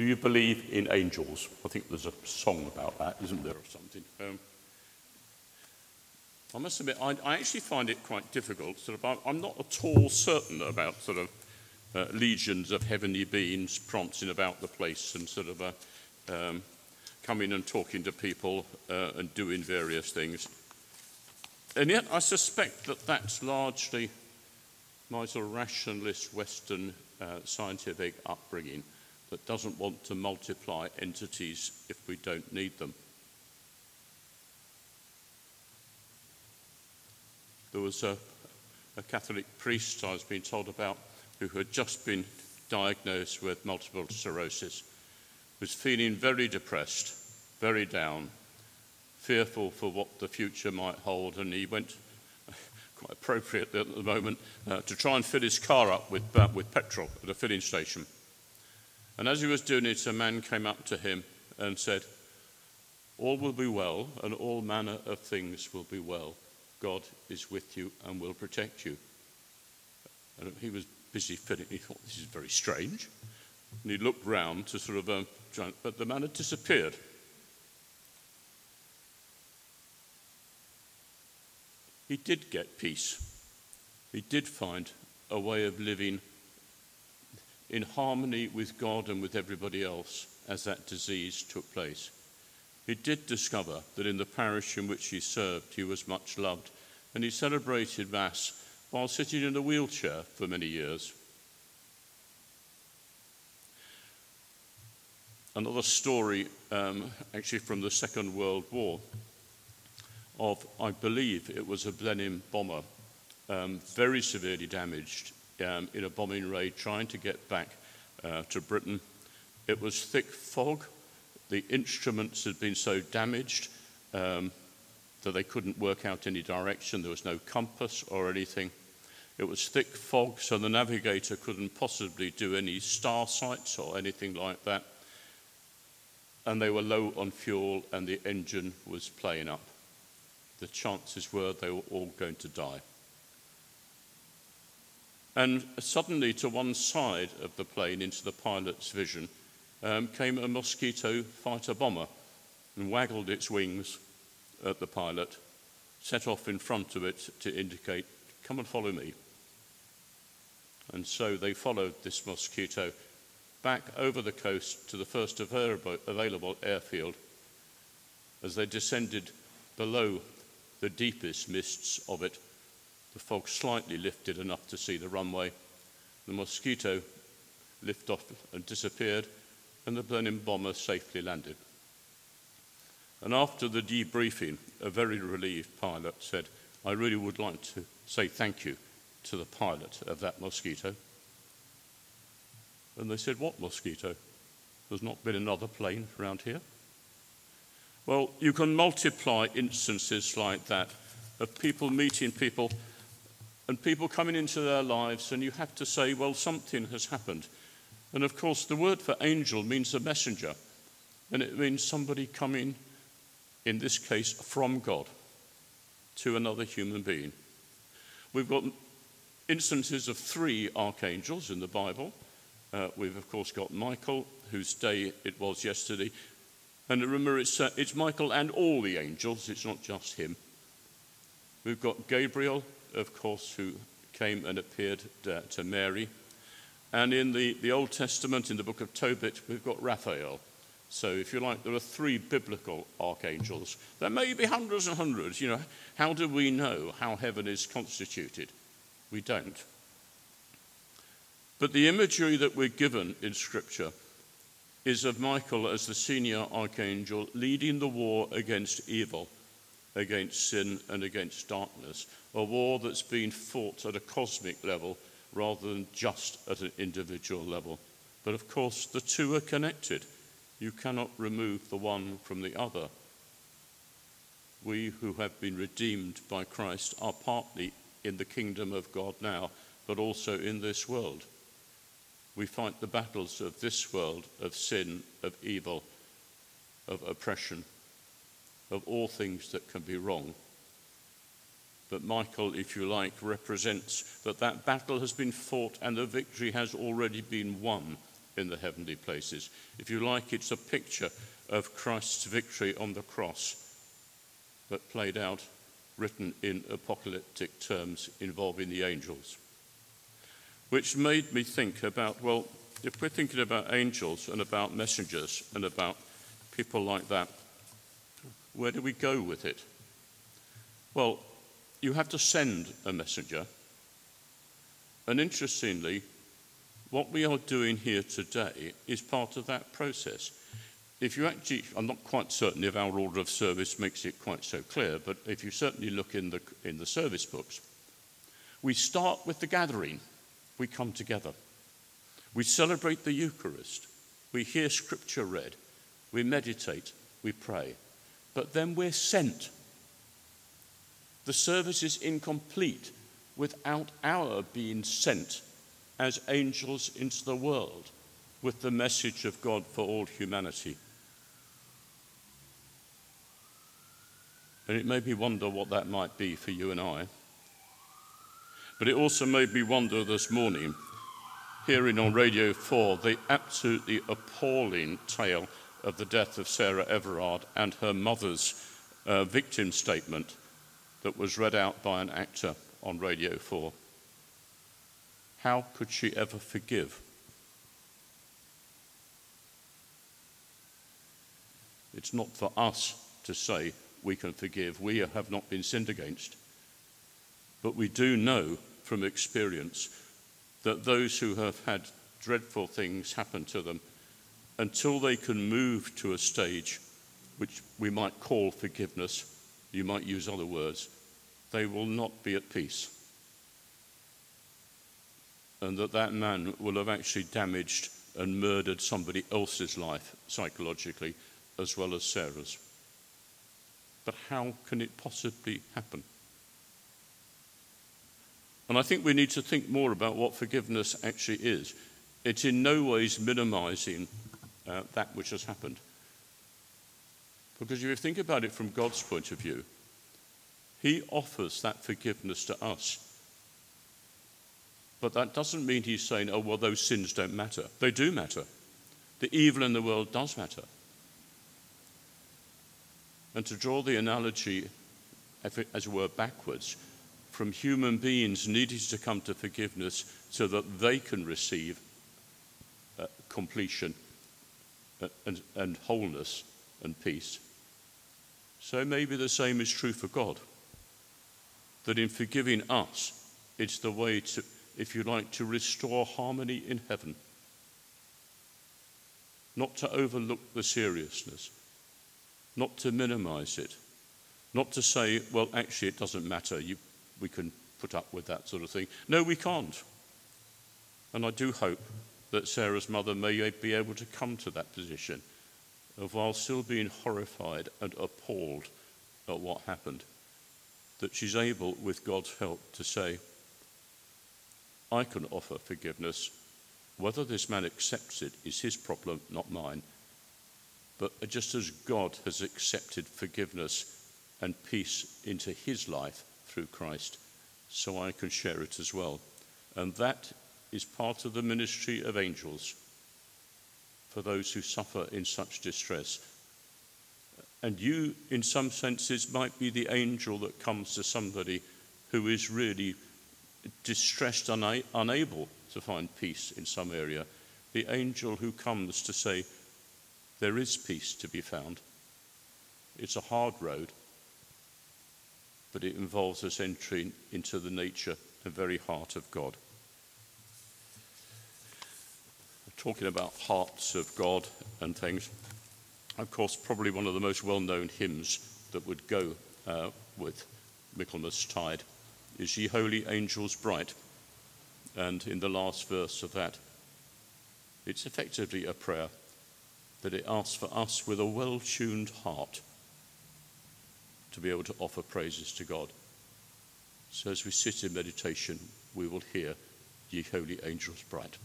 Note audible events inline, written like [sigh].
Do you believe in angels? I think there's a song about that, isn't there, or something? Um, I must admit, I, I, actually find it quite difficult. Sort of, I'm not at all certain about sort of uh, legions of heavenly beings prancing about the place and sort of uh, um, coming and talking to people uh, and doing various things. And yet, I suspect that that's largely my sort of rationalist Western uh, scientific upbringing that doesn't want to multiply entities if we don't need them. There was a, a Catholic priest I was being told about who had just been diagnosed with multiple sclerosis, was feeling very depressed, very down, fearful for what the future might hold, and he went, [laughs] quite appropriate at the moment, uh, to try and fill his car up with, uh, with petrol at a filling station. And as he was doing it, a man came up to him and said, All will be well, and all manner of things will be well. God is with you and will protect you. And he was busy filling. He thought, This is very strange. And he looked round to sort of, um, but the man had disappeared. He did get peace. He did find a way of living in harmony with God and with everybody else as that disease took place. He did discover that in the parish in which he served, he was much loved, and he celebrated Mass while sitting in a wheelchair for many years. Another story, um, actually from the Second World War, of, I believe it was a Blenheim bomber, um, very severely damaged um, in a bombing raid trying to get back uh, to Britain. It was thick fog. The instruments had been so damaged um, that they couldn't work out any direction. There was no compass or anything. It was thick fog, so the navigator couldn't possibly do any star sights or anything like that. And they were low on fuel, and the engine was playing up. The chances were they were all going to die. And suddenly, to one side of the plane, into the pilot's vision, um, came a Mosquito fighter bomber and waggled its wings at the pilot, set off in front of it to indicate, Come and follow me. And so they followed this Mosquito back over the coast to the first available airfield. As they descended below the deepest mists of it, fog slightly lifted enough to see the runway. The mosquito lifted off and disappeared, and the Blenheim bomber safely landed. And after the debriefing, a very relieved pilot said, I really would like to say thank you to the pilot of that mosquito. And they said, What mosquito? There's not been another plane around here. Well, you can multiply instances like that of people meeting people and people coming into their lives, and you have to say, well, something has happened. And of course, the word for angel means a messenger, and it means somebody coming, in this case, from God to another human being. We've got instances of three archangels in the Bible. Uh, we've, of course, got Michael, whose day it was yesterday. And remember, it's, uh, it's Michael and all the angels, it's not just him. We've got Gabriel, of course, who came and appeared to Mary. And in the, the Old Testament, in the book of Tobit, we've got Raphael. So, if you like, there are three biblical archangels. There may be hundreds and hundreds. You know, how do we know how heaven is constituted? We don't. But the imagery that we're given in Scripture is of Michael as the senior archangel leading the war against evil, against sin, and against darkness a war that's been fought at a cosmic level rather than just at an individual level. But of course, the two are connected. You cannot remove the one from the other. We who have been redeemed by Christ are partly in the kingdom of God now, but also in this world. We fight the battles of this world, of sin, of evil, of oppression, of all things that can be wrong. But Michael, if you like, represents that that battle has been fought and the victory has already been won in the heavenly places. If you like, it's a picture of Christ's victory on the cross, but played out, written in apocalyptic terms involving the angels. Which made me think about well, if we're thinking about angels and about messengers and about people like that, where do we go with it? Well, you have to send a messenger. And interestingly, what we are doing here today is part of that process. If you actually, I'm not quite certain if our order of service makes it quite so clear, but if you certainly look in the, in the service books, we start with the gathering. We come together. We celebrate the Eucharist. We hear scripture read. We meditate. We pray. But then we're sent. The service is incomplete without our being sent as angels into the world with the message of God for all humanity. And it made me wonder what that might be for you and I. But it also made me wonder this morning, hearing on Radio 4 the absolutely appalling tale of the death of Sarah Everard and her mother's uh, victim statement that was read out by an actor on Radio 4. How could she ever forgive? It's not for us to say we can forgive. We have not been sinned against. But we do know from experience that those who have had dreadful things happen to them, until they can move to a stage which we might call forgiveness, you might use other words, they will not be at peace and that that man will have actually damaged and murdered somebody else's life psychologically as well as Sarah's. But how can it possibly happen? And I think we need to think more about what forgiveness actually is. It's in no ways minimizing uh, that which has happened. Because if you think about it from God's point of view, He offers that forgiveness to us but that doesn't mean he's saying, oh, well, those sins don't matter. They do matter. The evil in the world does matter. And to draw the analogy, as it were, backwards, from human beings needing to come to forgiveness so that they can receive uh, completion and, and wholeness and peace. So maybe the same is true for God. That in forgiving us, it's the way to if you like, to restore harmony in heaven. Not to overlook the seriousness, not to minimize it, not to say, well, actually, it doesn't matter, you, we can put up with that sort of thing. No, we can't. And I do hope that Sarah's mother may be able to come to that position of, while still being horrified and appalled at what happened, that she's able, with God's help, to say, I can offer forgiveness. Whether this man accepts it is his problem, not mine. But just as God has accepted forgiveness and peace into his life through Christ, so I can share it as well. And that is part of the ministry of angels for those who suffer in such distress. And you, in some senses, might be the angel that comes to somebody who is really distressed, una- unable to find peace in some area, the angel who comes to say, There is peace to be found. It's a hard road, but it involves us entering into the nature and very heart of God. Talking about hearts of God and things, of course, probably one of the most well known hymns that would go uh, with Michaelmas Tide is Ye Holy Angels Bright. And in the last verse of that, it's effectively a prayer that it asks for us with a well tuned heart to be able to offer praises to God. So as we sit in meditation, we will hear Ye Holy Angels Bright.